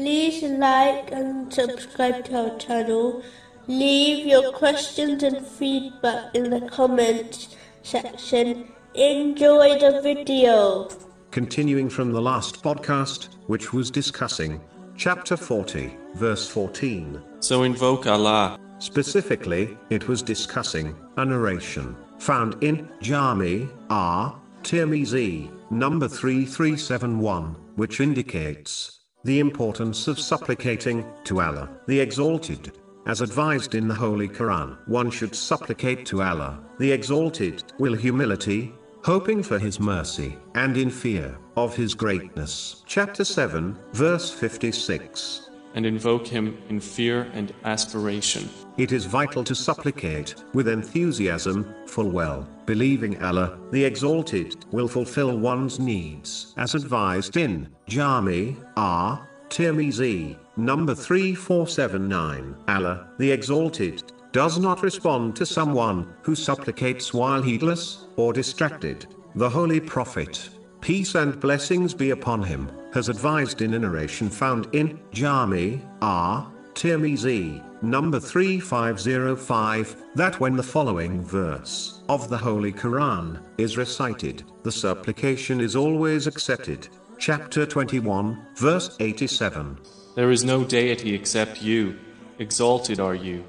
like and subscribe to our channel. Leave your questions and feedback in the comments section. Enjoy the video. Continuing from the last podcast, which was discussing chapter 40, verse 14. So invoke Allah. Specifically, it was discussing a narration found in Jami R. Tirmizi, number 3371, which indicates the importance of supplicating to Allah, the Exalted. As advised in the Holy Quran, one should supplicate to Allah, the Exalted, with humility, hoping for His mercy, and in fear of His greatness. Chapter 7, verse 56 and invoke him in fear and aspiration. It is vital to supplicate, with enthusiasm, full well, believing Allah, the Exalted, will fulfill one's needs, as advised in Jami R. Tirmizi, number 3479. Allah, the Exalted, does not respond to someone who supplicates while heedless or distracted. The Holy Prophet, peace and blessings be upon him, has advised in a narration found in Jami R. Tirmizi, number 3505, that when the following verse of the Holy Quran is recited, the supplication is always accepted. Chapter 21, verse 87. There is no deity except you, exalted are you.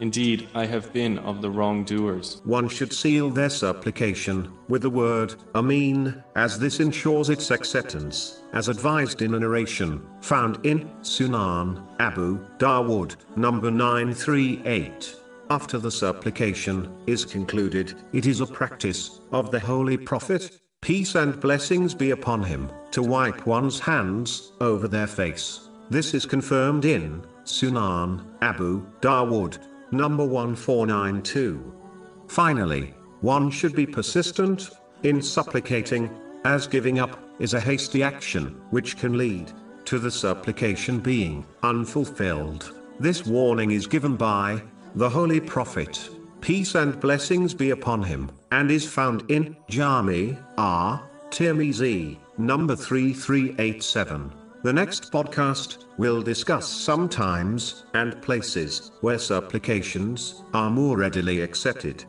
Indeed, I have been of the wrongdoers. One should seal their supplication with the word Amin, as this ensures its acceptance, as advised in a narration found in Sunan Abu Dawood, number 938. After the supplication is concluded, it is a practice of the Holy Prophet, peace and blessings be upon him, to wipe one's hands over their face. This is confirmed in Sunan Abu Dawood, number 1492. Finally, one should be persistent in supplicating, as giving up is a hasty action which can lead to the supplication being unfulfilled. This warning is given by the Holy Prophet, peace and blessings be upon him, and is found in Jami R. Tirmizi, number 3387. The next podcast will discuss some times and places where supplications are more readily accepted.